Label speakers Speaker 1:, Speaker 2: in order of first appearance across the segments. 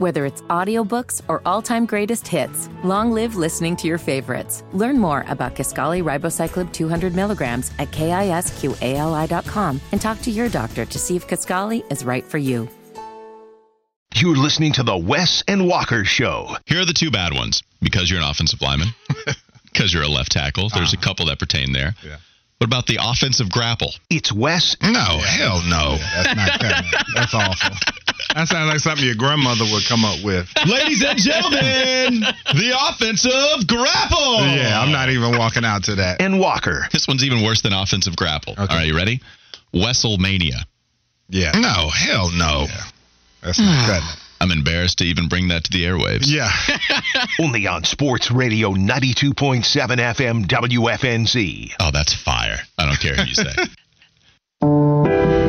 Speaker 1: Whether it's audiobooks or all-time greatest hits, long live listening to your favorites. Learn more about Kisqali Ribociclib 200 milligrams at kisqali.com and talk to your doctor to see if Kisqali is right for you.
Speaker 2: You're listening to the Wes and Walker Show.
Speaker 3: Here are the two bad ones because you're an offensive lineman, because you're a left tackle. There's a ah. couple that pertain there.
Speaker 4: Yeah.
Speaker 3: What about the offensive grapple?
Speaker 2: It's Wes.
Speaker 3: No, hell no.
Speaker 4: That's not cutting it. That's awful. That sounds like something your grandmother would come up with.
Speaker 3: Ladies and gentlemen, the offensive grapple.
Speaker 4: Yeah, I'm not even walking out to that.
Speaker 2: And Walker.
Speaker 3: This one's even worse than offensive grapple. All right, you ready? Wesselmania.
Speaker 4: Yeah.
Speaker 3: No, hell no.
Speaker 4: That's not ah. cutting it.
Speaker 3: I'm embarrassed to even bring that to the airwaves.
Speaker 4: Yeah.
Speaker 2: Only on Sports Radio 92.7 FM WFNZ.
Speaker 3: Oh, that's fire. I don't care who you say.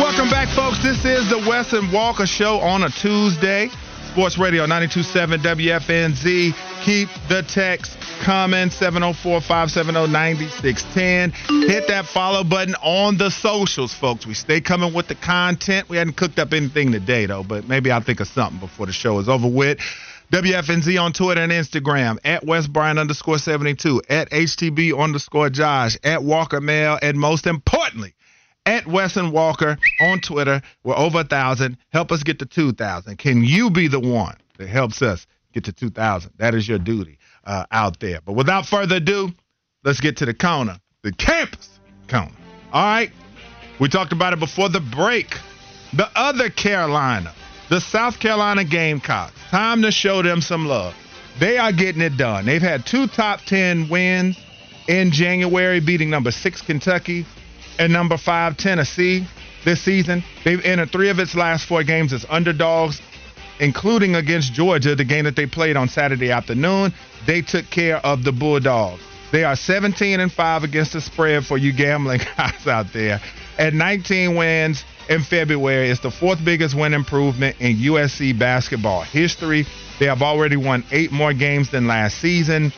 Speaker 4: Welcome back, folks. This is the Wes and Walker Show on a Tuesday. Sports Radio 92.7 WFNZ. Keep the text coming 704-570-9610. Hit that follow button on the socials, folks. We stay coming with the content. We hadn't cooked up anything today, though, but maybe I'll think of something before the show is over with. WFNZ on Twitter and Instagram at West Bryan underscore 72, at HTB underscore Josh, at Walker Mail, and most importantly, at Wesson Walker on Twitter. We're over a thousand. Help us get to two thousand. Can you be the one that helps us get to two thousand? That is your duty uh, out there. But without further ado, let's get to the corner, the campus corner. All right, we talked about it before the break. The other Carolina, the South Carolina Gamecocks. Time to show them some love. They are getting it done. They've had two top ten wins in January, beating number six Kentucky and number five Tennessee this season. They've entered three of its last four games as underdogs, including against Georgia, the game that they played on Saturday afternoon. They took care of the Bulldogs. They are 17 and 5 against the spread for you gambling guys out there. At 19 wins in February, it's the fourth biggest win improvement in USC basketball history. They have already won eight more games than last season.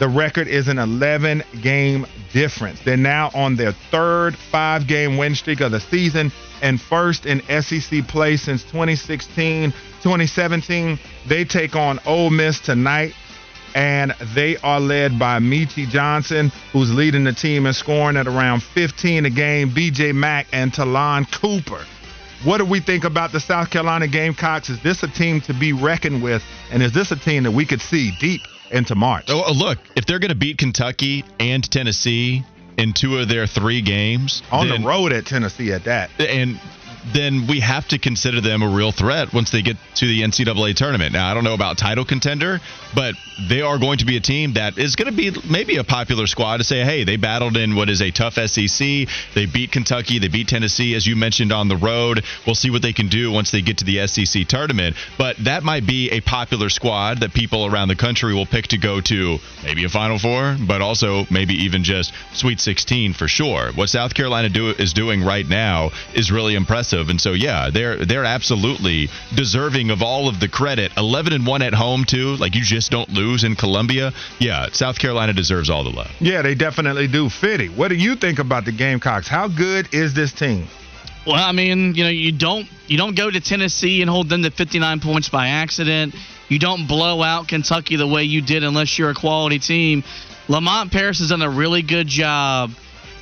Speaker 4: The record is an 11 game difference. They're now on their third five game win streak of the season and first in SEC play since 2016 2017. They take on Ole Miss tonight, and they are led by Meechie Johnson, who's leading the team in scoring at around 15 a game, BJ Mack, and Ta'Lon Cooper. What do we think about the South Carolina Gamecocks? Is this a team to be reckoned with? And is this a team that we could see deep into March?
Speaker 3: Oh, oh, look, if they're going to beat Kentucky and Tennessee in two of their three games
Speaker 4: On
Speaker 3: then-
Speaker 4: the road at Tennessee at that.
Speaker 3: and then we have to consider them a real threat once they get to the NCAA tournament. Now, I don't know about title contender, but they are going to be a team that is going to be maybe a popular squad to say, hey, they battled in what is a tough SEC. They beat Kentucky, they beat Tennessee, as you mentioned on the road. We'll see what they can do once they get to the SEC tournament. But that might be a popular squad that people around the country will pick to go to maybe a Final Four, but also maybe even just Sweet 16 for sure. What South Carolina do, is doing right now is really impressive. And so, yeah, they're they're absolutely deserving of all of the credit. 11 and one at home too. Like you just don't lose in Columbia. Yeah, South Carolina deserves all the love.
Speaker 4: Yeah, they definitely do. Fitty, what do you think about the Gamecocks? How good is this team?
Speaker 5: Well, I mean, you know, you don't you don't go to Tennessee and hold them to 59 points by accident. You don't blow out Kentucky the way you did unless you're a quality team. Lamont Paris has done a really good job.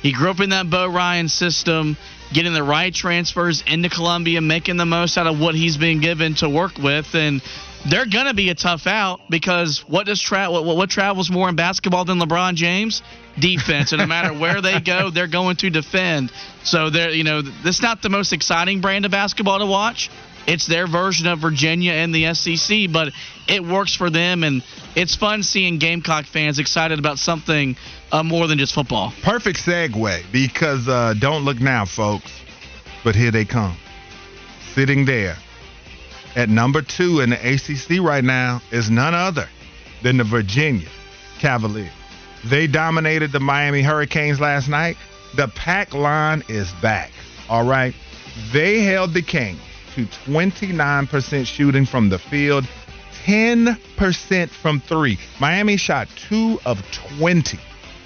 Speaker 5: He grew up in that Bo Ryan system, getting the right transfers into Columbia, making the most out of what he's been given to work with, and they're gonna be a tough out because what does tra- what, what travels more in basketball than LeBron James? Defense, and no matter where they go, they're going to defend. So they're you know this is not the most exciting brand of basketball to watch. It's their version of Virginia and the SEC, but it works for them, and it's fun seeing Gamecock fans excited about something uh, more than just football.
Speaker 4: Perfect segue because uh, don't look now, folks, but here they come. Sitting there at number two in the ACC right now is none other than the Virginia Cavaliers. They dominated the Miami Hurricanes last night. The pack line is back. All right. They held the Kings to 29% shooting from the field, 10% from three. Miami shot two of 20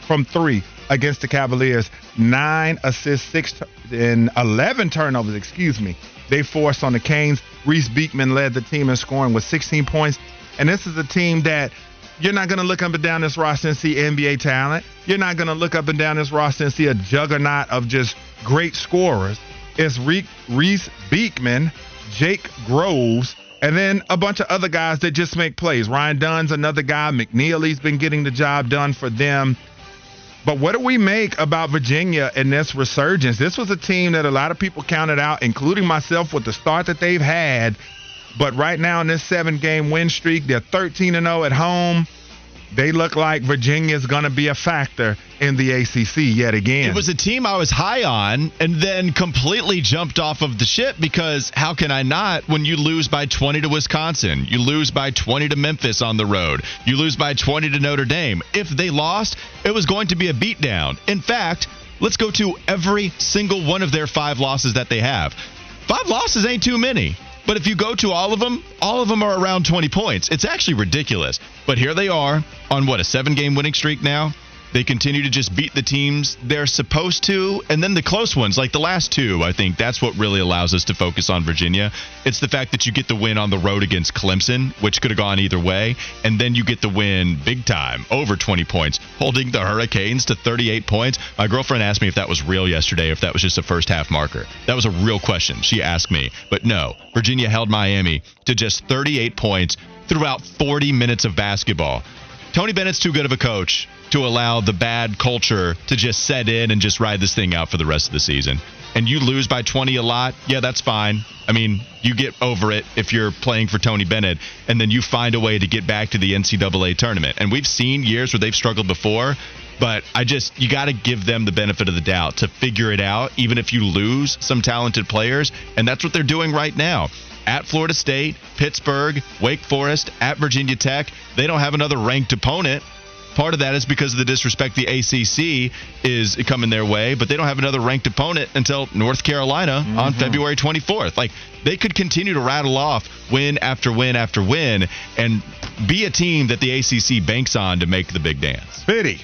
Speaker 4: from three against the Cavaliers. Nine assists, six and 11 turnovers, excuse me. They forced on the Canes. Reece Beekman led the team in scoring with 16 points. And this is a team that you're not going to look up and down this roster and see NBA talent. You're not going to look up and down this roster and see a juggernaut of just great scorers. It's Reece Beekman, Jake Groves, and then a bunch of other guys that just make plays. Ryan Dunn's another guy. McKneely's been getting the job done for them. But what do we make about Virginia and this resurgence? This was a team that a lot of people counted out, including myself, with the start that they've had. But right now in this seven game win streak, they're 13 0 at home they look like Virginia's going to be a factor in the ACC yet again.
Speaker 3: It was a team I was high on and then completely jumped off of the ship because how can I not when you lose by 20 to Wisconsin? You lose by 20 to Memphis on the road. You lose by 20 to Notre Dame. If they lost, it was going to be a beatdown. In fact, let's go to every single one of their five losses that they have. Five losses ain't too many. But if you go to all of them, all of them are around 20 points. It's actually ridiculous. But here they are on what, a seven game winning streak now? They continue to just beat the teams they're supposed to. And then the close ones, like the last two, I think that's what really allows us to focus on Virginia. It's the fact that you get the win on the road against Clemson, which could have gone either way. And then you get the win big time, over 20 points, holding the Hurricanes to 38 points. My girlfriend asked me if that was real yesterday, if that was just a first half marker. That was a real question. She asked me. But no, Virginia held Miami to just 38 points throughout 40 minutes of basketball. Tony Bennett's too good of a coach to allow the bad culture to just set in and just ride this thing out for the rest of the season. And you lose by 20 a lot, yeah, that's fine. I mean, you get over it if you're playing for Tony Bennett, and then you find a way to get back to the NCAA tournament. And we've seen years where they've struggled before, but I just, you got to give them the benefit of the doubt to figure it out, even if you lose some talented players. And that's what they're doing right now at Florida State, Pittsburgh, Wake Forest, at Virginia Tech. They don't have another ranked opponent Part of that is because of the disrespect the ACC is coming their way, but they don't have another ranked opponent until North Carolina mm-hmm. on February 24th. Like they could continue to rattle off win after win after win and be a team that the ACC banks on to make the big dance.
Speaker 4: Pity.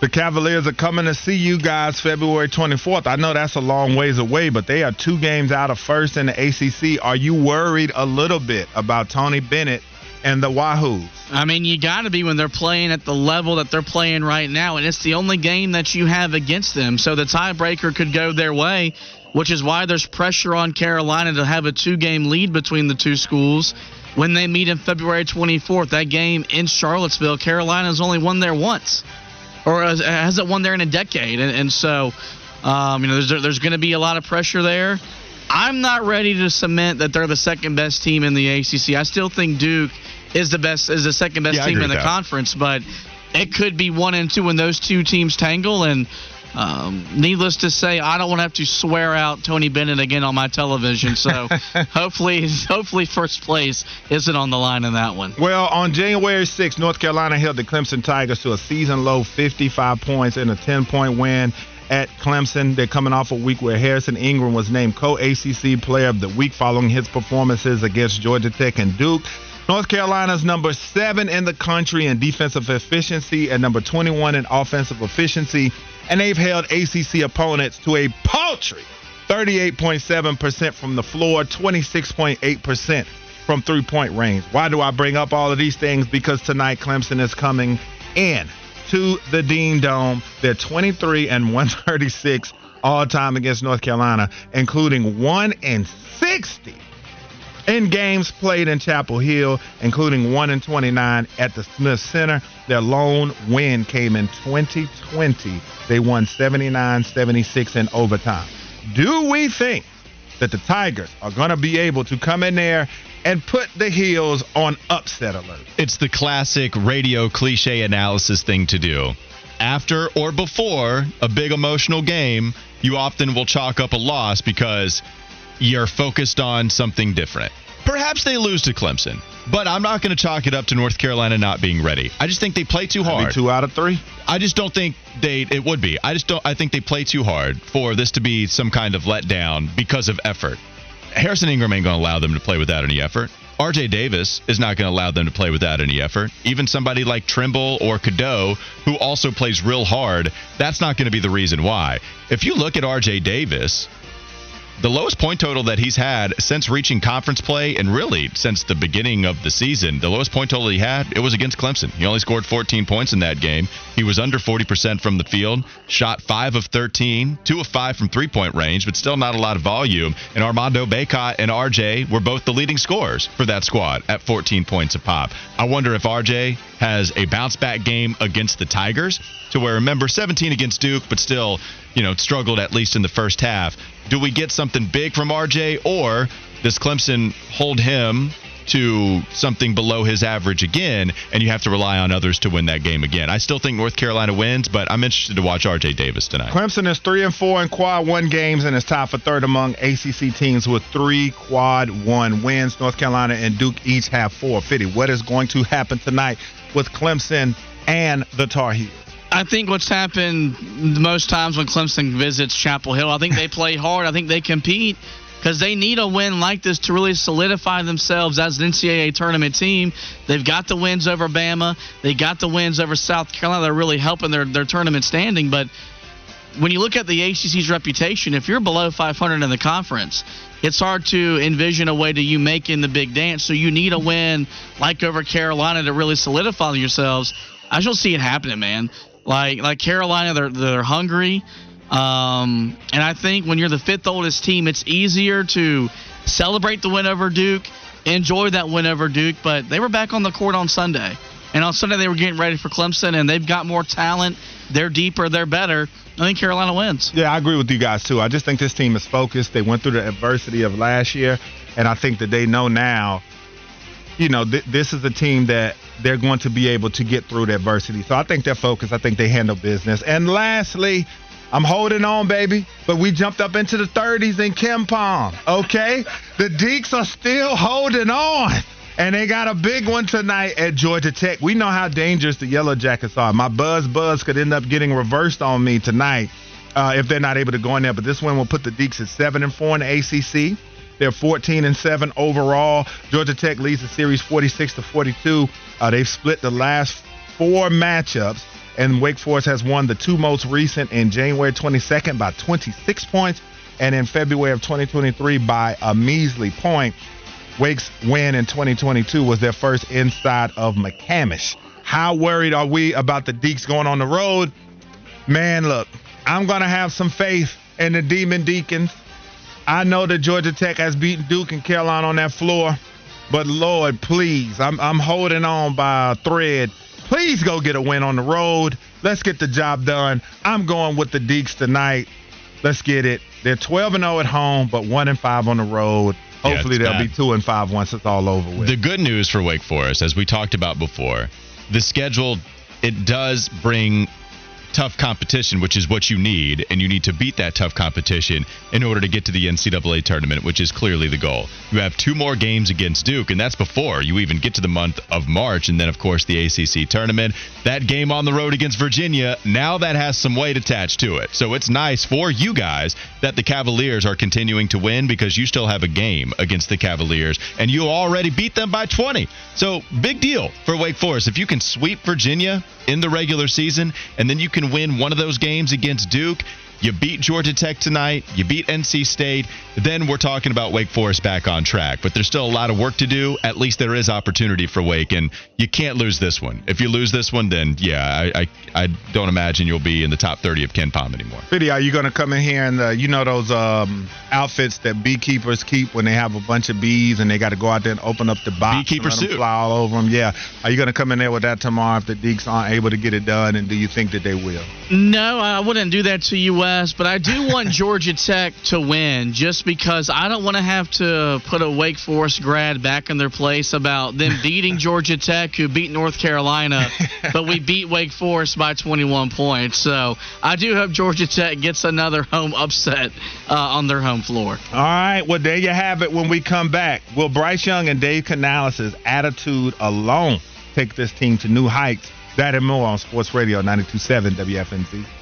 Speaker 4: The Cavaliers are coming to see you guys February 24th. I know that's a long ways away, but they are two games out of first in the ACC. Are you worried a little bit about Tony Bennett and the Wahoos.
Speaker 5: I mean, you got to be when they're playing at the level that they're playing right now, and it's the only game that you have against them. So the tiebreaker could go their way, which is why there's pressure on Carolina to have a two game lead between the two schools. When they meet in February 24th, that game in Charlottesville, Carolina's only won there once, or hasn't won there in a decade. And, and so, um, you know, there's, there's going to be a lot of pressure there. I'm not ready to cement that they're the second best team in the ACC. I still think Duke is the best is the second best yeah, team in the conference, but it could be one and two when those two teams tangle and. Um, needless to say, I don't want to have to swear out Tony Bennett again on my television. So hopefully, hopefully, first place isn't on the line in that one.
Speaker 4: Well, on January 6th, North Carolina held the Clemson Tigers to a season low 55 points in a 10 point win at Clemson. They're coming off a week where Harrison Ingram was named co ACC Player of the Week following his performances against Georgia Tech and Duke. North Carolina's number seven in the country in defensive efficiency and number 21 in offensive efficiency. And they've held ACC opponents to a paltry 38.7% from the floor, 26.8% from three point range. Why do I bring up all of these things? Because tonight Clemson is coming in to the Dean Dome. They're 23 and 136 all time against North Carolina, including 1 and 60 in games played in Chapel Hill, including 1 and 29 at the Smith Center. Their lone win came in 2020. They won 79 76 in overtime. Do we think that the Tigers are going to be able to come in there and put the heels on upset alert?
Speaker 3: It's the classic radio cliche analysis thing to do. After or before a big emotional game, you often will chalk up a loss because you're focused on something different. Perhaps they lose to Clemson, but I'm not going to chalk it up to North Carolina not being ready. I just think they play too hard.
Speaker 4: two out of three.
Speaker 3: I just don't think they. It would be. I just don't. I think they play too hard for this to be some kind of letdown because of effort. Harrison Ingram ain't going to allow them to play without any effort. RJ Davis is not going to allow them to play without any effort. Even somebody like Trimble or Cadeau, who also plays real hard, that's not going to be the reason why. If you look at RJ Davis, the lowest point total that he's had since reaching conference play and really since the beginning of the season, the lowest point total he had, it was against Clemson. He only scored 14 points in that game. He was under 40% from the field, shot 5 of 13, 2 of 5 from three point range, but still not a lot of volume. And Armando Bacot and RJ were both the leading scorers for that squad at 14 points a pop. I wonder if RJ has a bounce back game against the Tigers to where, remember, 17 against Duke, but still, you know, struggled at least in the first half. Do we get something big from RJ, or does Clemson hold him to something below his average again, and you have to rely on others to win that game again? I still think North Carolina wins, but I'm interested to watch RJ Davis tonight.
Speaker 4: Clemson is three and four in quad one games and is tied for third among ACC teams with three quad one wins. North Carolina and Duke each have four. Fitty, what is going to happen tonight with Clemson and the Tar Heels?
Speaker 5: I think what's happened most times when Clemson visits Chapel Hill, I think they play hard. I think they compete because they need a win like this to really solidify themselves as an NCAA tournament team. They've got the wins over Bama, they got the wins over South Carolina. They're really helping their, their tournament standing. But when you look at the ACC's reputation, if you're below 500 in the conference, it's hard to envision a way to you make in the big dance. So you need a win like over Carolina to really solidify yourselves. I just don't see it happening, man. Like like Carolina, they're they're hungry, um, and I think when you're the fifth oldest team, it's easier to celebrate the win over Duke, enjoy that win over Duke. But they were back on the court on Sunday, and on Sunday they were getting ready for Clemson, and they've got more talent. They're deeper. They're better. I think Carolina wins.
Speaker 4: Yeah, I agree with you guys too. I just think this team is focused. They went through the adversity of last year, and I think that they know now. You know, th- this is a team that they're going to be able to get through the adversity. So I think they're focused. I think they handle business. And lastly, I'm holding on, baby. But we jumped up into the 30s in KenPom. Okay, the Deacs are still holding on. And they got a big one tonight at Georgia Tech. We know how dangerous the Yellow Jackets are. My buzz buzz could end up getting reversed on me tonight uh, if they're not able to go in there. But this one will put the Deacs at seven and four in the ACC. They're 14 and seven overall. Georgia Tech leads the series 46 to 42. Uh, they've split the last four matchups, and Wake Forest has won the two most recent in January 22nd by 26 points, and in February of 2023 by a measly point. Wake's win in 2022 was their first inside of McCamish. How worried are we about the Deacs going on the road? Man, look, I'm going to have some faith in the Demon Deacons. I know that Georgia Tech has beaten Duke and Carolina on that floor, but Lord, please, I'm, I'm holding on by a thread. Please go get a win on the road. Let's get the job done. I'm going with the Deacs tonight. Let's get it. They're 12 and 0 at home, but 1 and 5 on the road.
Speaker 3: Yeah,
Speaker 4: Hopefully
Speaker 3: it's
Speaker 4: they'll
Speaker 3: bad.
Speaker 4: be 2 and 5 once it's all over with.
Speaker 3: The good news for Wake Forest, as we talked about before, the schedule it does bring tough competition, which is what you need, and you need to beat that tough competition in order to get to the NCAA tournament, which is clearly the goal. You have two more games against Duke, and that's before you even get to the month of March, and then of course the ACC tournament. That game on the road against Virginia, now that has some weight attached to it. So it's nice for you guys that the Cavaliers are continuing to win because you still have a game against the Cavaliers, and you already beat them by 20. So big deal for Wake Forest if you can sweep Virginia in the regular season, and then you can win one of those games against Duke. You beat Georgia Tech tonight. You beat NC State. Then we're talking about Wake Forest back on track. But there's still a lot of work to do. At least there is opportunity for Wake, and you can't lose this one. If you lose this one, then yeah, I I, I don't imagine you'll be in the top 30 of KenPom anymore.
Speaker 4: Fiddy, are you going to come in here and uh, you know those um, outfits that beekeepers keep when they have a bunch of bees and they got to go out there and open up the box
Speaker 3: Beekeeper
Speaker 4: and let them fly all over them? Yeah. Are you going to come in there with that tomorrow if the Deacs aren't able to get it done? And do you think that they will?
Speaker 5: No, I wouldn't do that to you, But I do want Georgia Tech to win just because I don't want to have to put a Wake Forest grad back in their place about them beating Georgia Tech, who beat North Carolina, but we beat Wake Forest by 21 points. So I do hope Georgia Tech gets another home upset uh, on their home floor.
Speaker 4: All right. Well, there you have it when we come back. Will Bryce Young and Dave Canales' attitude alone take this team to new heights? That and more on Sports Radio 92.7 WFNZ.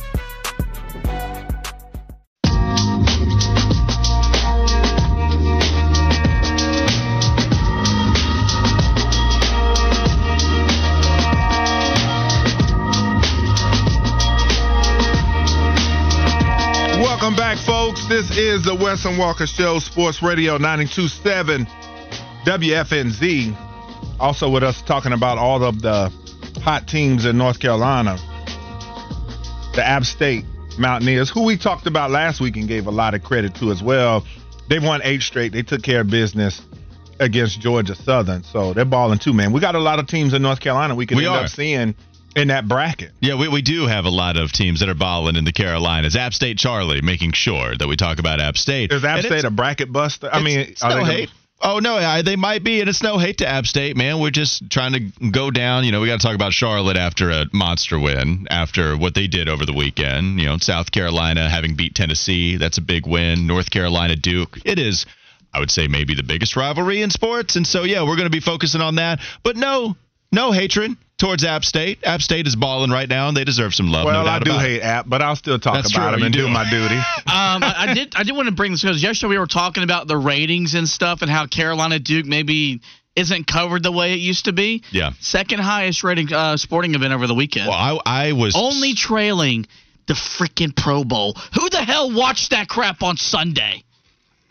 Speaker 4: This is the Wes and Walker Show, Sports Radio 927 WFNZ. Also with us talking about all of the hot teams in North Carolina. The App State Mountaineers, who we talked about last week and gave a lot of credit to as well. They've won eight straight. They took care of business against Georgia Southern. So they're balling too, man. We got a lot of teams in North Carolina we can
Speaker 3: We
Speaker 4: end
Speaker 3: are.
Speaker 4: up seeing in that bracket.
Speaker 3: Yeah, we, we do have a lot of teams that are balling in the Carolinas. App State Charlie making sure that we talk about App State.
Speaker 4: Is App
Speaker 3: And
Speaker 4: State a bracket buster? I mean,
Speaker 3: it's, no
Speaker 4: gonna-
Speaker 3: hate. Oh no, I, they might be, and it's no hate to App State, man. We're just trying to go down. You know, we got to talk about Charlotte after a monster win, after what they did over the weekend. You know, South Carolina having beat Tennessee, that's a big win. North Carolina Duke, it is. I would say maybe the biggest rivalry in sports, and so yeah, we're going to be focusing on that. But no, no hatred towards App State. App State is balling right now, and they deserve some love.
Speaker 4: Well,
Speaker 3: no
Speaker 4: I do
Speaker 3: about it.
Speaker 4: hate App, but I'll still talk
Speaker 3: That's
Speaker 4: about
Speaker 3: true,
Speaker 4: him
Speaker 3: you
Speaker 4: and do
Speaker 3: do.
Speaker 4: my duty.
Speaker 5: Um, I, I did. I did want to bring this because yesterday we were talking about the ratings and stuff, and how Carolina Duke maybe isn't covered the way it used to be.
Speaker 3: Yeah.
Speaker 5: Second highest rating uh, sporting event over the weekend.
Speaker 3: Well, I, I was
Speaker 5: Only trailing the freaking Pro Bowl. Who the hell watched that crap on Sunday?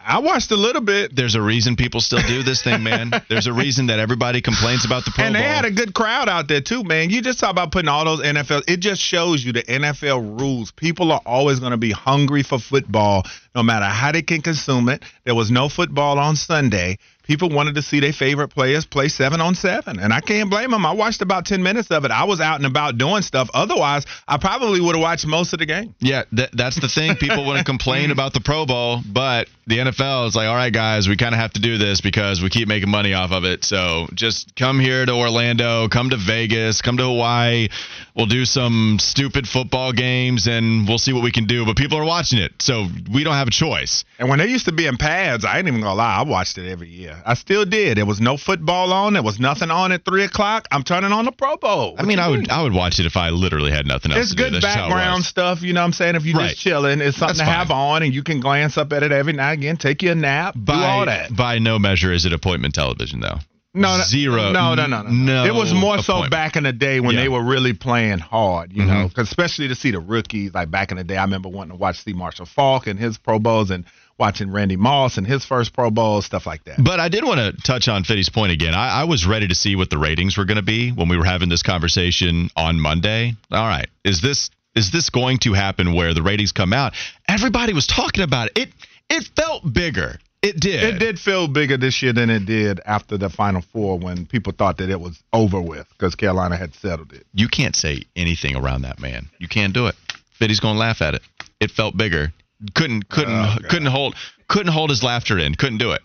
Speaker 4: I watched a little bit,
Speaker 3: There's a reason people still do this thing, man. There's a reason that everybody complains about the Pro
Speaker 4: and they
Speaker 3: Bowl.
Speaker 4: had a good crowd out there too, man. You just talk about putting all those NFL. It just shows you the NFL rules. People are always going to be hungry for football, no matter how they can consume it. There was no football on Sunday. People wanted to see their favorite players play seven on seven, and I can't blame them. I watched about ten minutes of it. I was out and about doing stuff. Otherwise, I probably would have watched most of the game.
Speaker 3: yeah, that, that's the thing. People want to complain about the Pro Bowl, but the NFL is like, all right, guys, we kind of have to do this because we keep making money off of it. So just come here to Orlando, come to Vegas, come to Hawaii. We'll do some stupid football games and we'll see what we can do. But people are watching it, so we don't have a choice.
Speaker 4: And when they used to be in pads, I ain't even gonna lie, I watched it every year. I still did. There was no football on. There was nothing on at three o'clock. I'm turning on the Pro Bowl.
Speaker 3: I mean, I would I would watch it if I literally had nothing else
Speaker 4: It's
Speaker 3: to do.
Speaker 4: good
Speaker 3: it
Speaker 4: background stuff, you know what I'm saying? If you're
Speaker 3: Right.
Speaker 4: just chilling, it's something
Speaker 3: That's
Speaker 4: to have on and you can glance up at it every now and again, take you a nap, do
Speaker 3: By,
Speaker 4: all that.
Speaker 3: by no measure is it appointment television, though.
Speaker 4: No, no,
Speaker 3: zero.
Speaker 4: No, no, no, no.
Speaker 3: no
Speaker 4: It was more so back in the day when
Speaker 3: Yeah.
Speaker 4: they were really playing hard, you know,
Speaker 3: Mhm.
Speaker 4: 'cause especially to see the rookies. Like back in the day, I remember wanting to watch see Marshall Faulk and his Pro Bowls and watching Randy Moss and his first Pro Bowl, stuff like that.
Speaker 3: But I did want to touch on Fiddy's point again. I, I was ready to see what the ratings were going to be when we were having this conversation on Monday. All right, is this is this going to happen where the ratings come out? Everybody was talking about it. It it felt bigger. It did.
Speaker 4: It did feel bigger this year than it did after the Final Four when people thought that it was over with because Carolina had settled it.
Speaker 3: You can't say anything around that man. You can't do it. Fiddy's going to laugh at it. It felt bigger. Couldn't couldn't
Speaker 4: Oh,
Speaker 3: couldn't hold couldn't hold his laughter in. Couldn't do it.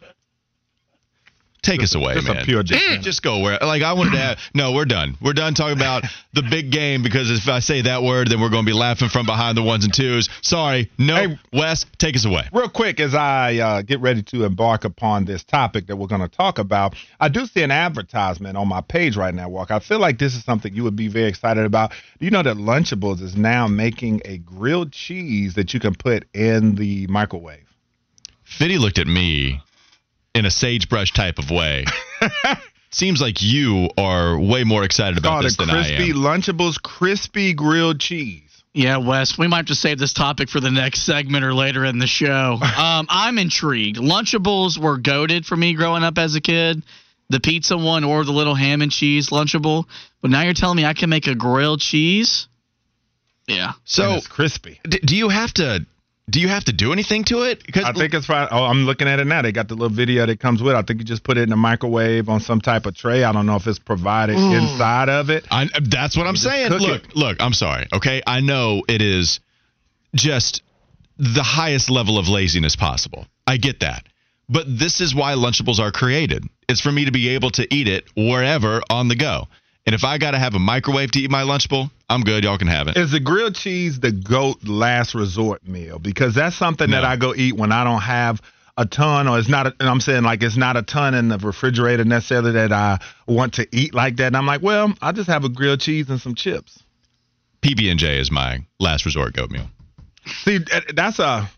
Speaker 3: Take us away,
Speaker 4: just a
Speaker 3: man.
Speaker 4: pure Jay
Speaker 3: Eh, just go where. Like I wanted to. Have, no, we're done. We're done talking about the big game because if I say that word, then we're going to be laughing from behind the ones and twos. Sorry, no.
Speaker 4: Hey.
Speaker 3: Wes, take us away.
Speaker 4: Real quick, as I uh, get ready to embark upon this topic that we're going to talk about, I do see an advertisement on my page right now, Walk. I feel like this is something you would be very excited about. Do you know that Lunchables is now making a grilled cheese that you can put in the microwave?
Speaker 3: Fiddy looked at me in a sagebrush type of way. Seems like you are way more excited about this
Speaker 4: a
Speaker 3: than I am. crispy.
Speaker 4: Lunchables crispy grilled cheese.
Speaker 5: Yeah, Wes, we might have to save this topic for the next segment or later in the show. Um, I'm intrigued. Lunchables were goaded for me growing up as a kid. The pizza one or the little ham and cheese Lunchable. But now you're telling me I can make a grilled cheese? Yeah.
Speaker 3: So
Speaker 4: And it's crispy.
Speaker 3: D- do you have to do you have to do anything to it? Because
Speaker 4: I think it's fine. Oh, I'm looking at it now. They got the little video that comes with. it. I think you just put it in the microwave on some type of tray. I don't know if it's provided mm. inside of it.
Speaker 3: I, that's what I'm saying. Look,
Speaker 4: it.
Speaker 3: look, I'm sorry. Okay, I know it is just the highest level of laziness possible. I get that. But this is why Lunchables are created. It's for me to be able to eat it wherever on the go. And if I got to have a microwave to eat my Lunchable, I'm good. Y'all can have it.
Speaker 4: Is the grilled cheese the goat last resort meal? Because that's something that I go eat when I don't have a ton, or it's not. A, and I'm saying like it's not a ton in the refrigerator necessarily that I want to eat like that. And I'm like, well, I just have a grilled cheese and some chips.
Speaker 3: PB and J is my last resort goat meal.
Speaker 4: See, that's a.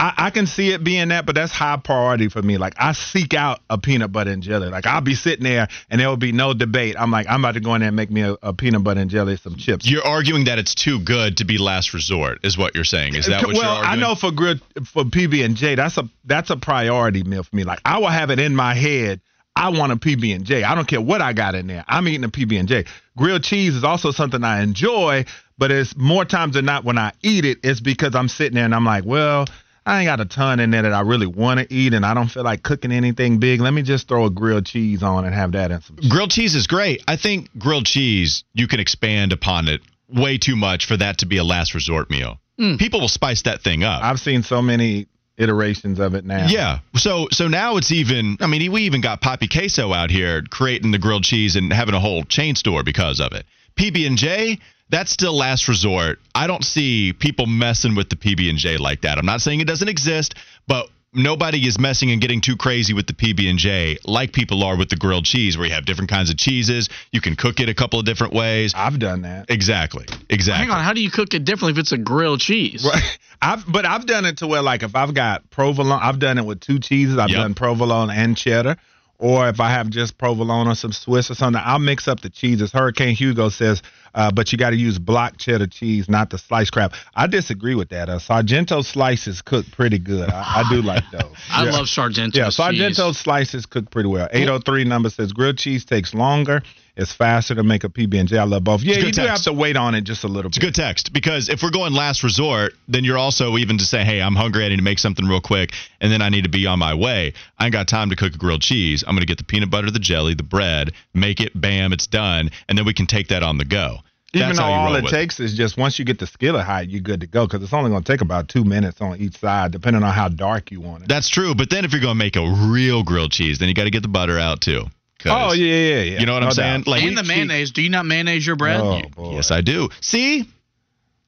Speaker 4: I, I can see it being that, but that's high priority for me. Like I seek out a peanut butter and jelly. Like I'll be sitting there and there will be no debate. I'm like, I'm about to go in there and make me a, a peanut butter and jelly, some chips.
Speaker 3: You're arguing that it's too good to be last resort, is what you're saying. Is that what
Speaker 4: well,
Speaker 3: you're arguing?
Speaker 4: I know for grilled for PB and J, that's a that's a priority meal for me. Like I will have it in my head. I want a PB and J. I don't care what I got in there. I'm eating a PB and J. Grilled cheese is also something I enjoy, but it's more times than not when I eat it, it's because I'm sitting there and I'm like, well, I ain't got a ton in there that I really want to eat, and I don't feel like cooking anything big. Let me just throw a grilled cheese on and have that and some.
Speaker 3: grilled cheese is great. I think grilled cheese, you can expand upon it way too much for that to be a last resort meal. Hmm. People will spice that thing up.
Speaker 4: I've seen so many iterations of it now.
Speaker 3: yeah. So so now it's even I mean we even got Papi Queso out here creating the grilled cheese and having a whole chain store because of it. PB and J, that's still last resort. I don't see people messing with the PB and J like that. I'm not saying it doesn't exist, but nobody is messing and getting too crazy with the PB and J like people are with the grilled cheese where you have different kinds of cheeses, you can cook it a couple of different ways.
Speaker 4: I've done that.
Speaker 3: Exactly. Exactly.
Speaker 5: Hang on, how do you cook it differently if it's a grilled cheese?
Speaker 4: Right. I've but I've done it to where like if I've got provolone, I've done it with two cheeses. I've
Speaker 3: Yep.
Speaker 4: done provolone and cheddar. Or if I have just provolone or some Swiss or something, I'll mix up the cheeses. Hurricane Hugo says, uh, but you got to use block cheddar cheese, not the sliced crap. I disagree with that. Uh, Sargento slices cook pretty good. I, I do like those.
Speaker 5: I
Speaker 4: Yeah.
Speaker 5: love Sargento.
Speaker 4: Yeah, Sargento slices cook pretty well. 803 number says grilled cheese takes longer. It's faster to make a PB and J. I love both. Yeah,
Speaker 3: a
Speaker 4: you do have to wait on it just a little
Speaker 3: It's a
Speaker 4: bit.
Speaker 3: good text because if we're going last resort, then you're also even to say, hey, I'm hungry. I need to make something real quick, and then I need to be on my way. I ain't got time to cook a grilled cheese. I'm going to get the peanut butter, the jelly, the bread, make it, bam, it's done, and then we can take that on the go.
Speaker 4: Even
Speaker 3: That's
Speaker 4: though all it takes is just once you get the skillet hot, you're good to go because it's only going to take about two minutes on each side, depending on how dark you want it.
Speaker 3: That's true. But then if you're going to make a real grilled cheese, then you got to get the butter out too. 'Cause-
Speaker 4: oh yeah, yeah, yeah.
Speaker 3: You know what I'm
Speaker 4: No
Speaker 3: saying? Like
Speaker 5: and the
Speaker 3: we-
Speaker 5: mayonnaise. Do you not mayonnaise your bread?
Speaker 4: Oh boy.
Speaker 3: Yes, I do. See,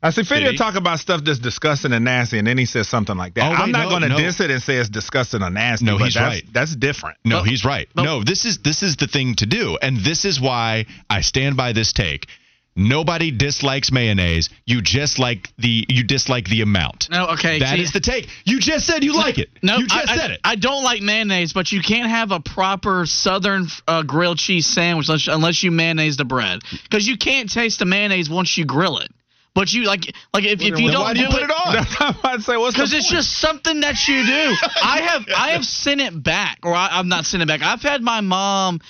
Speaker 4: I see. Fiddy talk about stuff that's disgusting and nasty, and then he says something like that.
Speaker 3: Oh, wait,
Speaker 4: I'm not
Speaker 3: no,
Speaker 4: going to
Speaker 3: no.
Speaker 4: diss it and say it's disgusting or nasty.
Speaker 3: No,
Speaker 4: but
Speaker 3: he's
Speaker 4: that's,
Speaker 3: right.
Speaker 4: That's different.
Speaker 3: No,
Speaker 5: But-
Speaker 3: he's right.
Speaker 5: but-
Speaker 3: no, this is this is the thing to do, and this is why I stand by this take. Nobody dislikes mayonnaise. You just like the you dislike the amount.
Speaker 5: No, okay.
Speaker 3: That
Speaker 5: see-
Speaker 3: is the take. You just said you like it.
Speaker 5: No,
Speaker 3: you just
Speaker 5: I, I-
Speaker 3: said it.
Speaker 5: I don't like mayonnaise, but you can't have a proper Southern uh, grilled cheese sandwich unless, unless you mayonnaise the bread, because you can't taste the mayonnaise once you grill it. But you like like if, if you
Speaker 3: Then
Speaker 5: don't
Speaker 3: why do you put it on?
Speaker 4: That's what I'd say. What's the
Speaker 5: Because it's
Speaker 4: point?
Speaker 5: just something that you do. I have I have sent it back, or I, I'm not sent it back. I've had my mom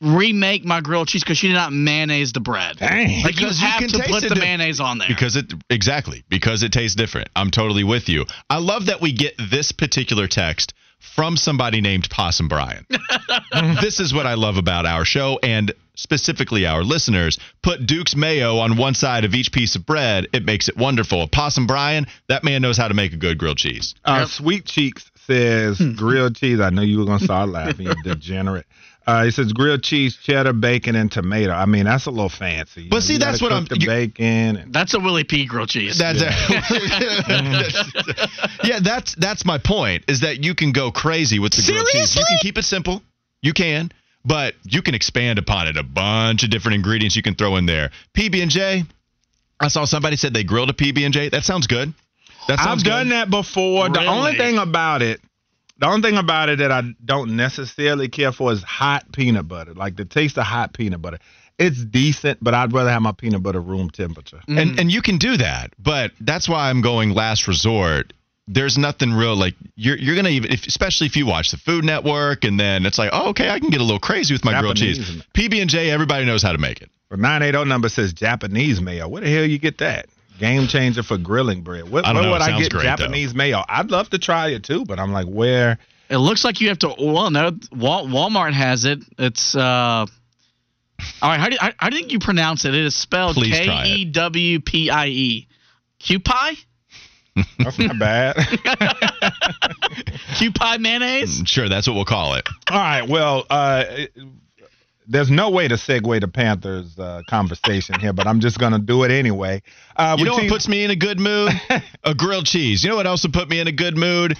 Speaker 5: remake my grilled cheese because she did not mayonnaise the bread.
Speaker 4: Dang.
Speaker 5: Like
Speaker 3: Because
Speaker 5: you
Speaker 3: you
Speaker 5: have
Speaker 3: can
Speaker 5: to put the
Speaker 3: di-
Speaker 5: mayonnaise on there.
Speaker 3: Because it exactly because it tastes different. I'm totally with you. I love that we get this particular text from somebody named Possum Brian. this is what I love about our show and specifically our listeners. Put Duke's mayo on one side of each piece of bread. It makes it wonderful. Possum Brian, that man knows how to make a good grilled cheese.
Speaker 4: Uh, Sweet Cheeks says
Speaker 3: Hmm.
Speaker 4: grilled cheese. I know you were gonna start laughing, you degenerate. Uh, he says grilled cheese, cheddar, bacon, and tomato. I mean, that's a little fancy. You
Speaker 3: But
Speaker 4: know,
Speaker 3: see, that's what I'm-
Speaker 4: The
Speaker 3: you-
Speaker 4: bacon. And,
Speaker 5: That's a Willie P grilled cheese.
Speaker 3: That's yeah, that's that's my point. Is that you can go crazy with the grilled cheese. You can keep it simple. You can, but you can expand upon it. A bunch of different ingredients you can throw in there. PB and J. I saw somebody said they grilled a PB and J. That sounds good. That sounds
Speaker 4: I've
Speaker 3: sounds
Speaker 4: done
Speaker 3: good.
Speaker 4: that before. The only thing about it, the only thing about it that I don't necessarily care for is hot peanut butter. Like the taste of hot peanut butter. It's decent, but I'd rather have my peanut butter room temperature.
Speaker 3: And mm-hmm. and you can do that, but that's why I'm going last resort. There's nothing real like you're you're gonna even if, especially if you watch the Food Network and then it's like oh okay I can get a little crazy with my grilled
Speaker 4: Japanese
Speaker 3: cheese. PB and J everybody knows how to make it.
Speaker 4: The 980 number says Japanese mayo. Where the hell you get that? Game changer for grilling bread. Where,
Speaker 3: I don't
Speaker 4: where
Speaker 3: know.
Speaker 4: would I get
Speaker 3: great,
Speaker 4: Japanese mayo? I'd love to try it too, but I'm like, where?
Speaker 5: It looks like you have to. Well, no, Wal- Walmart has it. It's. uh all right, how do, you, how, how do you think you pronounce it? It is spelled
Speaker 3: Please
Speaker 5: K
Speaker 3: try it.
Speaker 5: E W P I E. Q-pie?
Speaker 4: That's not bad.
Speaker 5: Q-pie mayonnaise?
Speaker 3: Sure, that's what we'll call it.
Speaker 4: All right. Well, uh, there's no way to segue the Panthers uh, conversation here, but I'm just going to do it anyway. Uh,
Speaker 3: You know what puts me in a good mood? a grilled cheese. You know what else would put me in a good mood?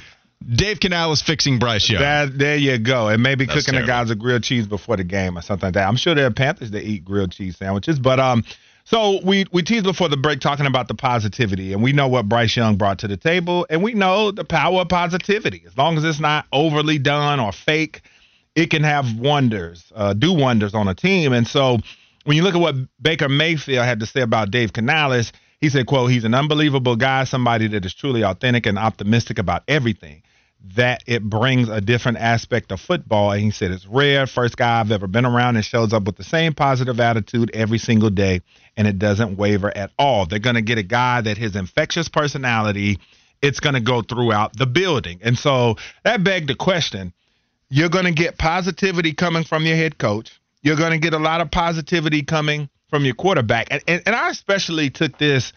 Speaker 3: Dave Canales fixing Bryce Young.
Speaker 4: That, there you go. And maybe
Speaker 3: That's
Speaker 4: cooking the guys a grilled cheese before the game or something like that. I'm sure there are Panthers that eat grilled cheese sandwiches. But um, so we we teased before the break talking about the positivity, and we know what Bryce Young brought to the table, and we know the power of positivity. As long as it's not overly done or fake, it can have wonders, uh, do wonders on a team. And so when you look at what Baker Mayfield had to say about Dave Canales, he said, quote, he's an unbelievable guy, somebody that is truly authentic and optimistic about everything. That it brings a different aspect of football. And he said it's rare. First guy I've ever been around and shows up with the same positive attitude every single day, and it doesn't waver at all. They're going to get a guy that his infectious personality, it's going to go throughout the building. And so that begged the question you're going to get positivity coming from your head coach. You're going to get a lot of positivity coming from your quarterback. And, and, and I especially took this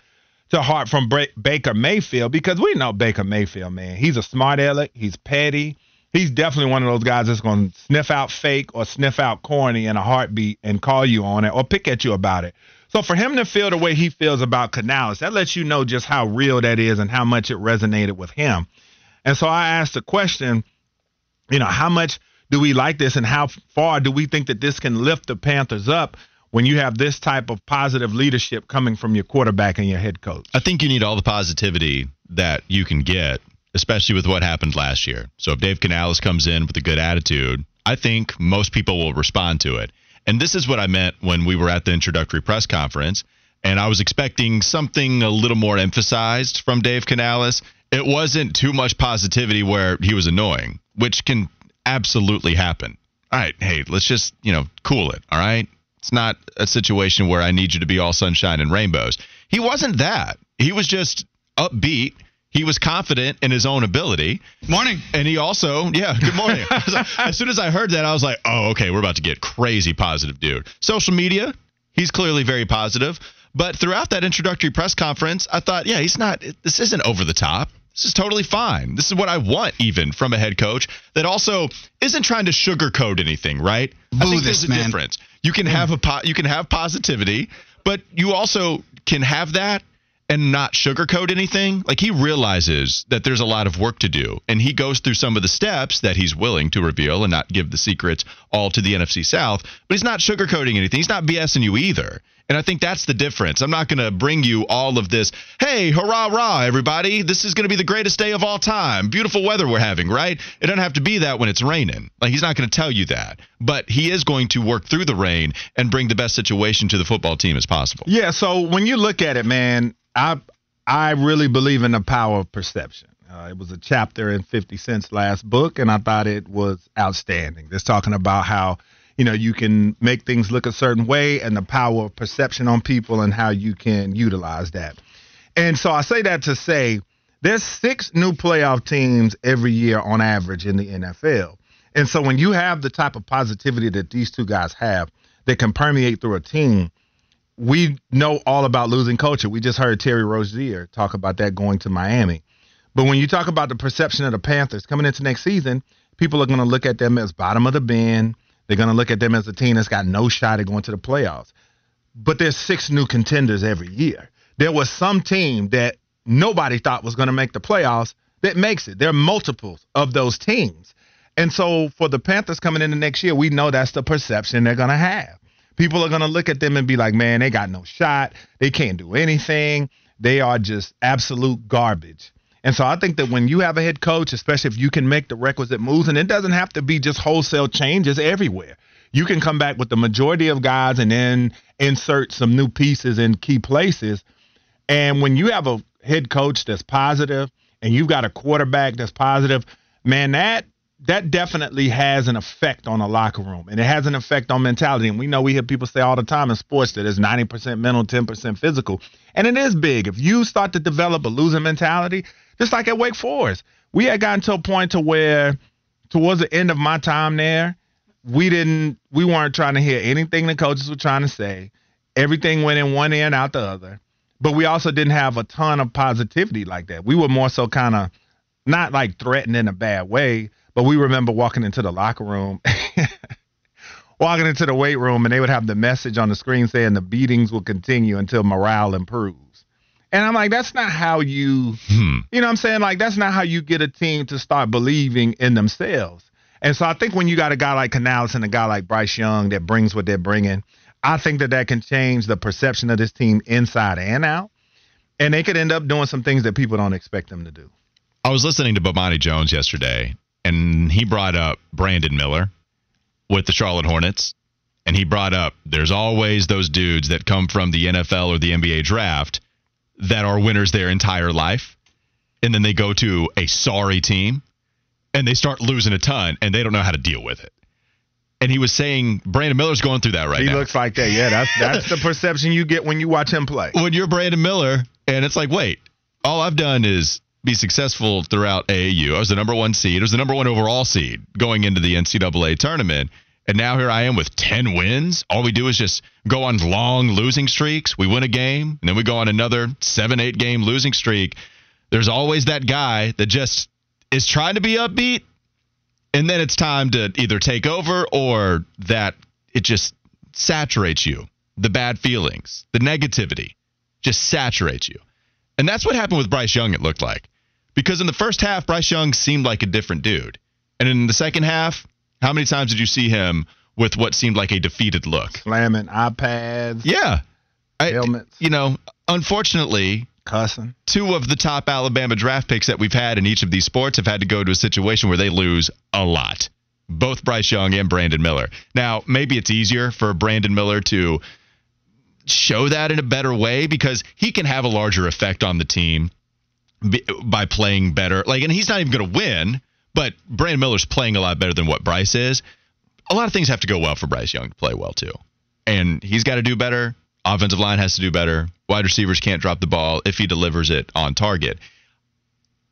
Speaker 4: to heart from Baker Mayfield because we know Baker Mayfield, man. He's a smart aleck. He's petty. He's definitely one of those guys that's going to sniff out fake or sniff out corny in a heartbeat and call you on it or pick at you about it. So for him to feel the way he feels about Canales, that lets you know just how real that is and how much it resonated with him. And so I asked the question, you know, how much do we like this and how far do we think that this can lift the Panthers up when you have this type of positive leadership coming from your quarterback and your head coach?
Speaker 3: I think you need all the positivity that you can get, especially with what happened last year. So if Dave Canales comes in with a good attitude, I think most people will respond to it. And this is what I meant when we were at the introductory press conference, and I was expecting something a little more emphasized from Dave Canales. It wasn't too much positivity where he was annoying, which can absolutely happen. All right, hey, let's just, you know, cool it, all right? It's not a situation where I need you to be all sunshine and rainbows. He wasn't that. He was just upbeat. He was confident in his own ability.
Speaker 5: Morning.
Speaker 3: And he also, yeah, good morning. as soon as I heard that, I was like, oh, okay, we're about to get crazy positive, dude. Social media, he's clearly very positive. But throughout that introductory press conference, I thought, yeah, he's not, this isn't over the top. This is totally fine. This is what I want, even from a head coach that also isn't trying to sugarcoat anything, right? I think
Speaker 6: this
Speaker 3: there's a
Speaker 6: man.
Speaker 3: difference. You can have a po- you can have positivity, but you also can have that and not sugarcoat anything. Like he realizes that there's a lot of work to do, and he goes through some of the steps that he's willing to reveal and not give the secrets all to the NFC South. But he's not sugarcoating anything. He's not BSing you either. And I think that's the difference. I'm not going to bring you all of this. Hey, hurrah, rah, everybody! This is going to be the greatest day of all time. Beautiful weather we're having, right? It doesn't have to be that when it's raining. Like he's not going to tell you that, but he is going to work through the rain and bring the best situation to the football team as possible.
Speaker 4: Yeah, so when you look at it, man, I I really believe in the power of perception. Uh, it was a chapter in 50 Cent's last book, and I thought it was outstanding. Just talking about how you know you can make things look a certain way, and the power of perception on people, and how you can utilize that. And so I say that to say there's six new playoff teams every year on average in the NFL. And so when you have the type of positivity that these two guys have that can permeate through a team, we know all about losing culture. We just heard Terry Rozier talk about that going to Miami. But when you talk about the perception of the Panthers coming into next season, people are going to look at them as bottom of the bin. They're going to look at them as a team that's got no shot at going to the playoffs. But there's six new contenders every year. There was some team that nobody thought was going to make the playoffs that makes it. There are multiples of those teams. And so for the Panthers coming into next year, we know that's the perception they're going to have. People are going to look at them and be like, man, they got no shot. They can't do anything. They are just absolute garbage. And so I think that when you have a head coach, especially if you can make the requisite moves, and it doesn't have to be just wholesale changes everywhere. You can come back with the majority of guys and then insert some new pieces in key places. And when you have a head coach that's positive and you've got a quarterback that's positive, man, that that definitely has an effect on a locker room and it has an effect on mentality. And we know we hear people say all the time in sports that it's 90% mental, 10% physical. And it is big. If you start to develop a losing mentality, just like at Wake Forest, we had gotten to a point to where towards the end of my time there, we didn't we weren't trying to hear anything the coaches were trying to say. Everything went in one ear and out the other. But we also didn't have a ton of positivity like that. We were more so kind of not like threatened in a bad way, but we remember walking into the locker room, walking into the weight room, and they would have the message on the screen saying the beatings will continue until morale improves. And I'm like, that's not how you,
Speaker 3: Hmm.
Speaker 4: you know what I'm saying? Like, that's not how you get a team to start believing in themselves. And so I think when you got a guy like Canales and a guy like Bryce Young that brings what they're bringing, I think that that can change the perception of this team inside and out. And they could end up doing some things that people don't expect them to do.
Speaker 3: I was listening to Bomani Jones yesterday, and he brought up Brandon Miller with the Charlotte Hornets. And he brought up there's always those dudes that come from the NFL or the NBA draft that are winners their entire life. And then they go to a sorry team and they start losing a ton and they don't know how to deal with it. And he was saying Brandon Miller's going through that right
Speaker 4: he
Speaker 3: now.
Speaker 4: He looks like that. Yeah, that's that's the perception you get when you watch him play.
Speaker 3: when you're Brandon Miller, and it's like, wait, all I've done is be successful throughout AAU. I was the number one seed. I was the number one overall seed going into the NCAA tournament. And now here I am with 10 wins. All we do is just go on long losing streaks. We win a game, and then we go on another seven, eight game losing streak. There's always that guy that just is trying to be upbeat, and then it's time to either take over or that it just saturates you. The bad feelings, the negativity just saturates you. And that's what happened with Bryce Young, it looked like. Because in the first half, Bryce Young seemed like a different dude. And in the second half, how many times did you see him with what seemed like a defeated look?
Speaker 4: Slamming iPads,
Speaker 3: Yeah. I,
Speaker 4: Helmets.
Speaker 3: you know, unfortunately,
Speaker 4: cussing.
Speaker 3: two of the top Alabama draft picks that we've had in each of these sports have had to go to a situation where they lose a lot. Both Bryce Young and Brandon Miller. Now, maybe it's easier for Brandon Miller to show that in a better way because he can have a larger effect on the team by playing better. Like, and he's not even going to win, but Brandon Miller's playing a lot better than what Bryce is. A lot of things have to go well for Bryce Young to play well too, and he's got to do better. Offensive line has to do better. Wide receivers can't drop the ball if he delivers it on target.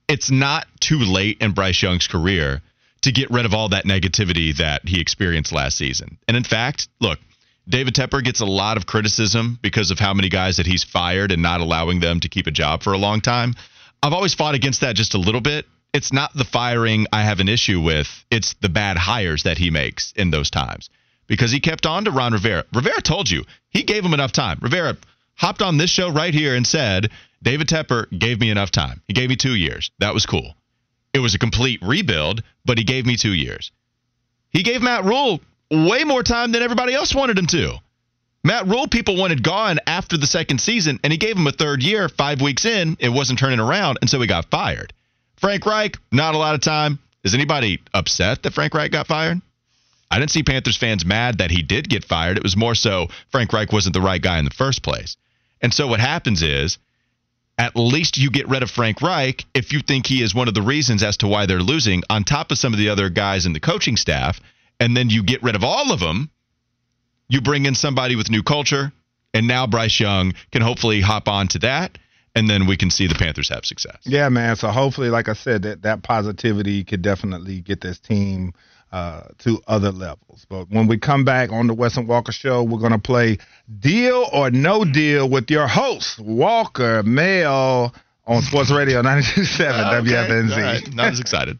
Speaker 3: It's not too late in Bryce Young's career to get rid of all that negativity that he experienced last season. And in fact, look, David Tepper gets a lot of criticism because of how many guys that he's fired and not allowing them to keep a job for a long time. I've always fought against that just a little bit. It's not the firing I have an issue with, it's the bad hires that he makes in those times. Because he kept on to Ron Rivera. Rivera told you he gave him enough time. Rivera hopped on this show right here and said, David Tepper gave me enough time. He gave me two years. That was cool. It was a complete rebuild, but he gave me two years. He gave Matt Rhule way more time than everybody else wanted him to. Matt Rhule people wanted gone after the second season, and he gave him a third year, five weeks in. It wasn't turning around, and so he got fired. Frank Reich, not a lot of time. Is anybody upset that Frank Reich got fired? I didn't see Panthers fans mad that he did get fired. It was more so Frank Reich wasn't the right guy in the first place. And so what happens is, at least you get rid of Frank Reich if you think he is one of the reasons as to why they're losing, on top of some of the other guys in the coaching staff, and then you get rid of all of them. You bring in somebody with new culture, and now Bryce Young can hopefully hop on to that, and then we can see the Panthers have success.
Speaker 4: Yeah, man. So hopefully, like I said, that that positivity could definitely get this team uh, to other levels. But when we come back on the Wes and Walker Show, we're gonna play Deal or No Deal with your host Walker Mail on Sports Radio 92.7
Speaker 3: Okay,
Speaker 4: WFNZ.
Speaker 3: right, Not as excited.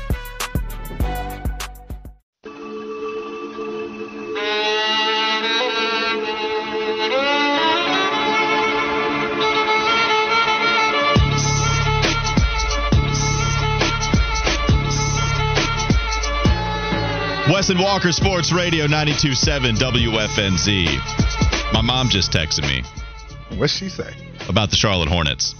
Speaker 3: Justin Walker, Sports Radio 92.7 WFNZ. My mom just texted me
Speaker 4: What'd she say?
Speaker 3: about the Charlotte Hornets.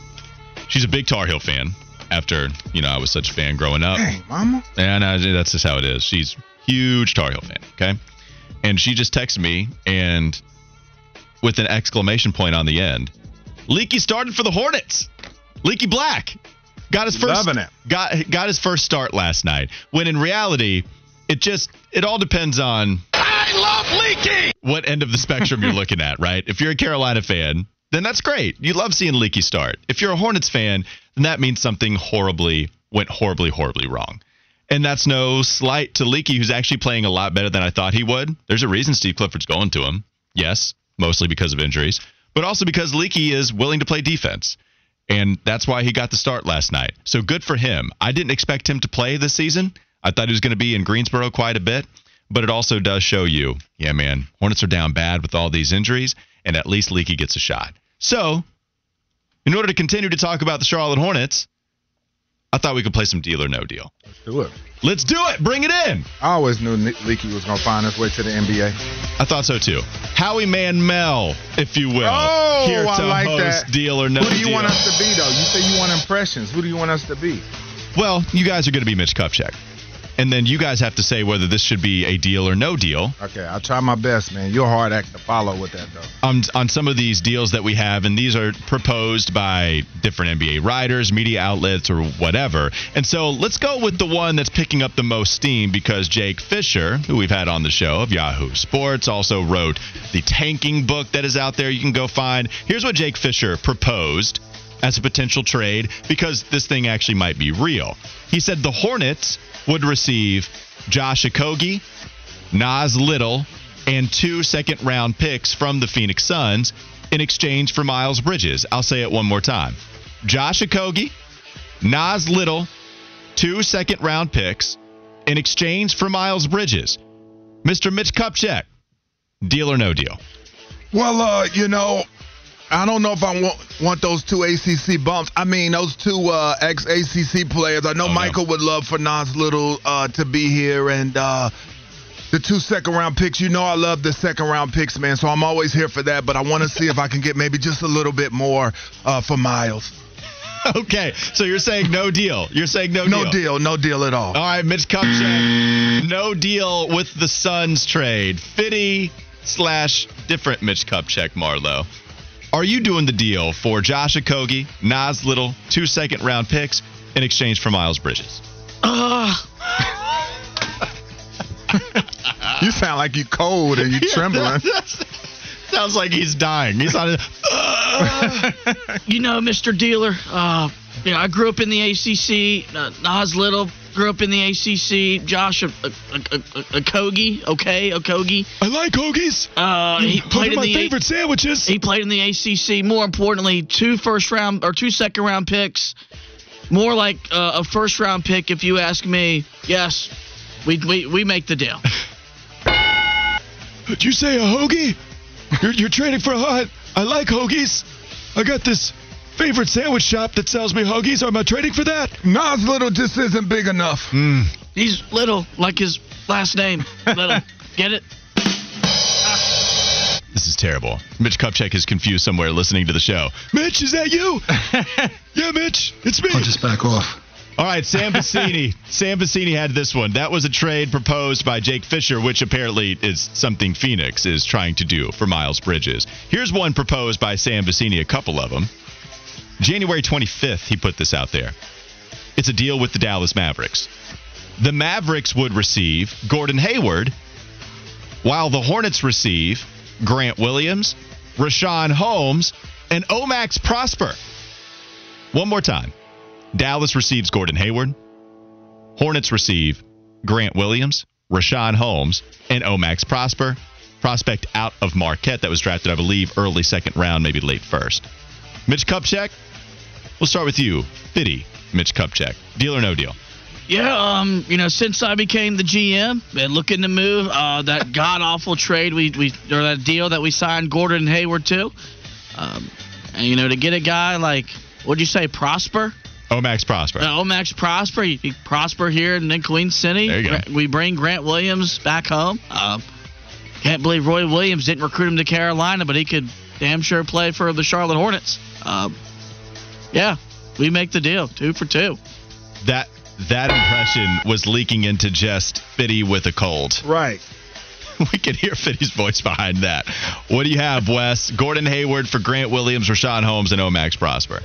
Speaker 3: She's a big Tar Heel fan after, you know, I was such a fan growing up.
Speaker 4: Dang, mama.
Speaker 3: And uh, that's just how it is. She's huge Tar Heel fan, okay? And she just texted me and with an exclamation point on the end. Leaky started for the Hornets. Leaky Black got his first got got his first start last night. When in reality, it just it all depends on I love Leaky. What end of the spectrum you're looking at, right? If you're a Carolina fan, then that's great. You love seeing Leaky start. If you're a Hornets fan, then that means something horribly went horribly horribly wrong. And that's no slight to Leaky, who's actually playing a lot better than I thought he would. There's a reason Steve Clifford's going to him. Yes, mostly because of injuries, but also because Leaky is willing to play defense. And that's why he got the start last night. So good for him. I didn't expect him to play this season. I thought he was going to be in Greensboro quite a bit, but it also does show you, yeah, man, Hornets are down bad with all these injuries, and at least Leaky gets a shot. So, in order to continue to talk about the Charlotte Hornets, I thought we could play some deal or no deal.
Speaker 4: Let's do it.
Speaker 3: Let's do it. Bring it in.
Speaker 4: I always knew Nick Leakey was gonna find his way to the NBA.
Speaker 3: I thought so too. Howie Mandel, if you will.
Speaker 4: Oh,
Speaker 3: here
Speaker 4: I
Speaker 3: to
Speaker 4: like
Speaker 3: host
Speaker 4: that.
Speaker 3: Deal or no
Speaker 4: Who do you
Speaker 3: deal.
Speaker 4: want us to be though? You say you want impressions. Who do you want us to be?
Speaker 3: Well, you guys are going to be Mitch Kupchak. And then you guys have to say whether this should be a deal or no deal
Speaker 4: Okay, I'll try my best, man. You're a hard act to follow with that though.
Speaker 3: on, on some of these deals that we have. And these are proposed by different NBA writers, media outlets, or whatever. And so let's go with the one that's picking up the most steam because Jake Fisher, who we've had on the show of Yahoo Sports, also wrote the tanking book that is out there you can go find. Here's what Jake Fisher proposed as a potential trade because this thing actually might be real. He said the Hornets would receive Josh Okogie, Nas Little, and two second round picks from the Phoenix Suns in exchange for Miles Bridges. I'll say it one more time. Josh Okogie, Nas Little, two second round picks in exchange for Miles Bridges. Mr. Mitch Kupchak, deal or no deal?
Speaker 4: Well, uh, you know, I don't know if I want want those two ACC bumps. I mean, those two uh, ex ACC players. I know
Speaker 3: Oh, no.
Speaker 4: Michael would love for Nas Little uh, to be here, and uh, the two second round picks. You know, I love the second round picks, man. So I'm always here for that. But I want to see if I can get maybe just a little bit more uh, for Miles.
Speaker 3: Okay, so you're saying no deal. You're saying no,
Speaker 4: No deal, no deal at all.
Speaker 3: All right, Mitch Kupchak, no deal with the Suns trade. Fitty slash different Mitch Kupchak, Marlowe. Are you doing the deal for Josh Okogie, Nas Little, two second round picks in exchange for Miles Bridges?
Speaker 5: Uh,
Speaker 4: You sound like you're cold and you're trembling.
Speaker 3: Sounds like he's dying. He's on.
Speaker 5: you know, Mr. Dealer, uh, you know, I grew up in the ACC. Uh, Nas Little grew up in the ACC. Josh, a, a, a, a, a Kogi, okay, Okogie.
Speaker 3: I like hoagies.
Speaker 5: Uh, he played in the A-
Speaker 3: sandwiches.
Speaker 5: He played in the ACC. More importantly, two first round or two second round picks. More like uh, a first round pick, if you ask me. Yes, we we, we make the deal.
Speaker 3: Did you say a hoagie? You're, you're trading for a hot. I like hoagies. I got this favorite sandwich shop that sells me hoagies. Am I trading for that?
Speaker 4: Nas Little just isn't big enough. Hmm.
Speaker 5: He's little, like his last name. Little. Get it?
Speaker 3: This is terrible. Mitch Kupchak is confused somewhere listening to the show. Mitch, is that you? yeah, Mitch, it's me.
Speaker 6: I'll just back off.
Speaker 3: All right, Sam Vecenie. Sam Vecenie had this one. That was a trade proposed by Jake Fisher, which apparently is something Phoenix is trying to do for Miles Bridges. Here's one proposed by Sam Vecenie, a couple of them. January 25th, he put this out there. It's a deal with the Dallas Mavericks. The Mavericks would receive Gordon Hayward, while the Hornets receive Grant Williams, Richaun Holmes, and Omax Prosper. One more time. Dallas receives Gordon Hayward. Hornets receive Grant Williams, Richaun Holmes, and Omax Prosper. Prospect out of Marquette that was drafted, I believe, early second round, maybe late first. Mitch Kupchak, we'll start with you. Fitty, Mitch Kupchak. Deal or no deal?
Speaker 5: Yeah, um, you know, since I became the GM, and looking to move uh, that god awful trade we we or that deal that we signed Gordon Hayward to, um, and you know, to get a guy like what'd you say, Prosper?
Speaker 3: Omax Prosper.
Speaker 5: Uh, Omax Prosper. He, he prosper here in Queen City.
Speaker 3: There you go.
Speaker 5: We bring Grant Williams back home. Um, can't believe Roy Williams didn't recruit him to Carolina, but he could damn sure play for the Charlotte Hornets. Um, yeah, we make the deal. Two for two.
Speaker 3: That that impression was leaking into just Fitty with a cold.
Speaker 4: Right.
Speaker 3: We can hear Fitty's voice behind that. What do you have, Wes? Gordon Hayward for Grant Williams, Richaun Holmes, and Omax Prosper.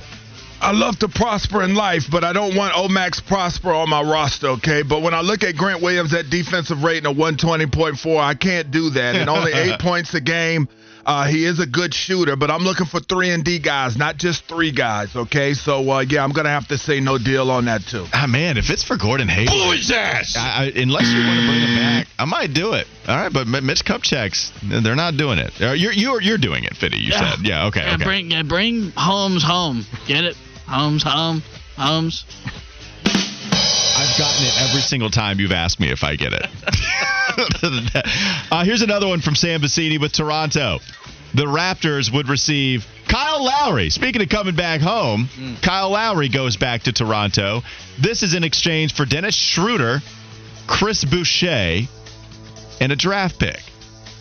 Speaker 4: I love to prosper in life, but I don't want Omax Prosper on my roster, okay? But when I look at Grant Williams, at defensive rating of 120.4, I can't do that. And only eight points a game. Uh, he is a good shooter, but I'm looking for three and D guys, not just three guys, okay? So, uh, yeah, I'm going to have to say no deal on that, too.
Speaker 3: Ah, man, if it's for Gordon Hayward.
Speaker 4: Blow his ass!
Speaker 3: I, I, unless you want to bring him back, I might do it. All right, but M- Mitch Kupchak's, they're not doing it. Uh, You're you're you're doing it, Fitty. You
Speaker 5: Yeah.
Speaker 3: said, yeah, okay,
Speaker 5: Yeah,
Speaker 3: okay.
Speaker 5: bring yeah, bring Holmes home. Get it? Holmes home. Holmes.
Speaker 3: I've gotten it every single time you've asked me if I get it. uh, here's another one from Sam Vecenie with Toronto. The Raptors would receive Kyle Lowry. Speaking of coming back home, Kyle Lowry goes back to Toronto. This is in exchange for Dennis Schroeder, Chris Boucher, and a draft pick.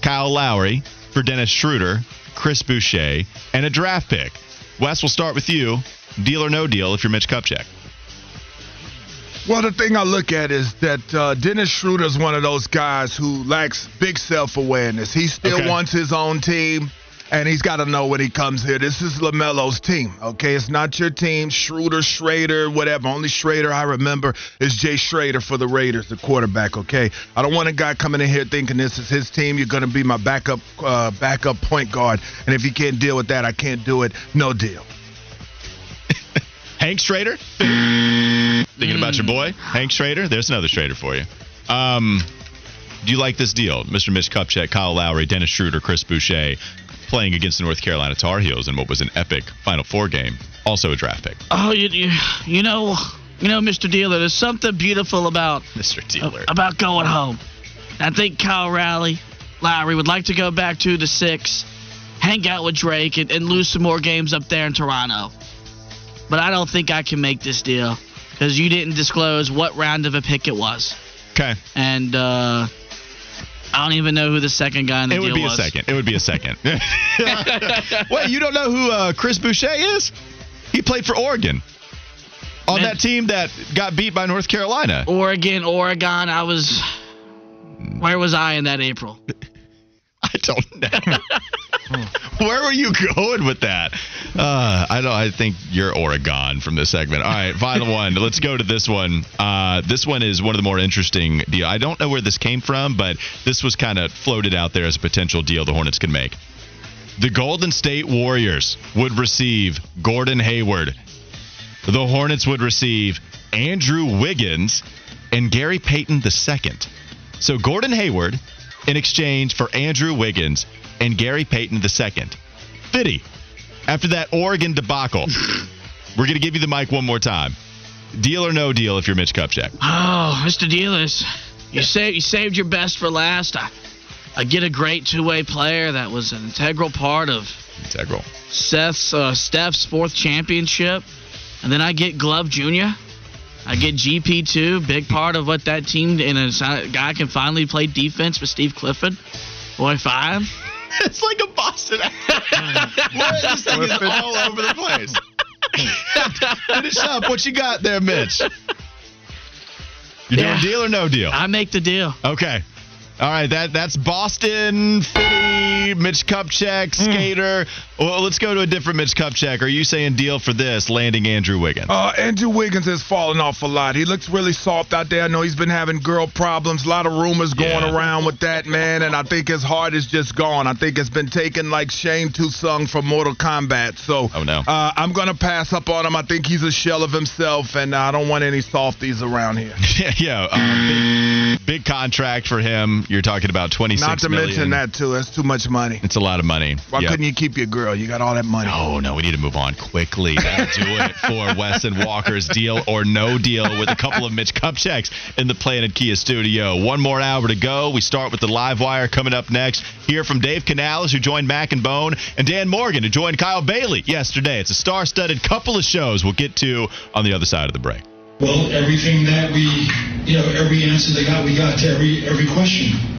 Speaker 3: Kyle Lowry for Dennis Schroeder, Chris Boucher, and a draft pick. Wes, we'll start with you. Deal or no deal if you're Mitch Kupchak.
Speaker 4: Well, the thing I look at is that uh, Dennis Schroeder is one of those guys who lacks big self awareness. He still
Speaker 3: Okay.
Speaker 4: wants his own team, and he's got to know when he comes here. This is LaMelo's team, okay? It's not your team. Schroeder, Schrader, whatever. Only Schrader I remember is Jay Schrader for the Raiders, the quarterback, okay? I don't want a guy coming in here thinking this is his team. You're going to be my backup, uh, backup point guard, and if you can't deal with that, I can't do it. No deal.
Speaker 3: Hank Schrader? Thinking about your boy, Hank Schrader? There's another Schrader for you. Um, do you like this deal? Mr. Mitch Kupchak, Kyle Lowry, Dennis Schroeder, Chris Boucher playing against the North Carolina Tar Heels in what was an epic Final Four game. Also a draft pick.
Speaker 5: Oh, you, you, you know, you know, Mr. Dealer. There's something beautiful about
Speaker 3: Mr. Dealer.
Speaker 5: about going home. I think Kyle Rowley, Lowry would like to go back to the six, hang out with Drake, and, and lose some more games up there in Toronto. But I don't think I can make this deal because you didn't disclose what round of a pick it was,
Speaker 3: Okay.
Speaker 5: and uh, I don't even know who the second guy in the
Speaker 3: It
Speaker 5: deal was.
Speaker 3: It would be
Speaker 5: was.
Speaker 3: a second. It would be a second. Wait, you don't know who uh, Chris Boucher is? He played for Oregon. On
Speaker 5: Man.
Speaker 3: that team that got beat by North Carolina.
Speaker 5: Oregon, Oregon. I was. Where was I in that April?
Speaker 3: I don't know. Where were you going with that? Uh, I don't. I think you're Oregon from this segment. All right, final one. Let's go to this one. Uh, this one is one of the more interesting deal. I don't know where this came from, but this was kind of floated out there as a potential deal the Hornets could make. The Golden State Warriors would receive Gordon Hayward. The Hornets would receive Andrew Wiggins and Gary Payton II. So Gordon Hayward in exchange for Andrew Wiggins and Gary Payton II. Fitty, after that Oregon debacle, we're going to give you the mic one more time. Deal or no deal if you're Mitch Kupchak.
Speaker 5: Oh, Mr. Dealers, you saved you saved your best for last. I, I get a great two-way player that was an integral part of
Speaker 3: Integral.
Speaker 5: Seth's uh, Steph's fourth championship, and then I get Glove Jr. I get GP two, big part of what that team and a guy can finally play defense with Steve Clifford. Boy, five.
Speaker 3: it's like a Boston. this thing is all over the place. Finish up. What you got there, Mitch? You doing
Speaker 5: Yeah.
Speaker 3: deal or no deal?
Speaker 5: I make the deal.
Speaker 3: Okay. All right, that that's Boston, Fitty, Mitch Kupchak, Skater. Well, let's go to a different Mitch Kupchak. Are you saying deal for this, landing Andrew Wiggins?
Speaker 4: Uh, Andrew Wiggins has fallen off a lot. He looks really soft out there. I know he's been having girl problems. A lot of rumors going
Speaker 3: Yeah.
Speaker 4: around with that man, and I think his heart is just gone. I think it's been taken like Shang Tsung from Mortal Kombat. So,
Speaker 3: Oh, no.
Speaker 4: uh, I'm gonna pass up on him. I think he's a shell of himself, and I don't want any softies around here.
Speaker 3: yeah, yeah uh, big, big contract for him. You're talking about twenty six.
Speaker 4: Not to
Speaker 3: million.
Speaker 4: mention that too. That's too much money.
Speaker 3: It's a lot of money.
Speaker 4: Why
Speaker 3: Yep.
Speaker 4: couldn't you keep your girl? You got all that money.
Speaker 3: Oh no, we need to move on quickly. That'll do it for Wes and Walker's deal or no deal with a couple of Mitch Kupchaks in the Planet Kia studio. One more hour to go. We start with the live wire coming up next. Hear from Dave Canales, who joined Mac and Bone, and Dan Morgan, who joined Kyle Bailey yesterday. It's a star-studded couple of shows we'll get to on the other side of the break.
Speaker 6: Well, everything that we, you know, every answer they got, we got to every every question.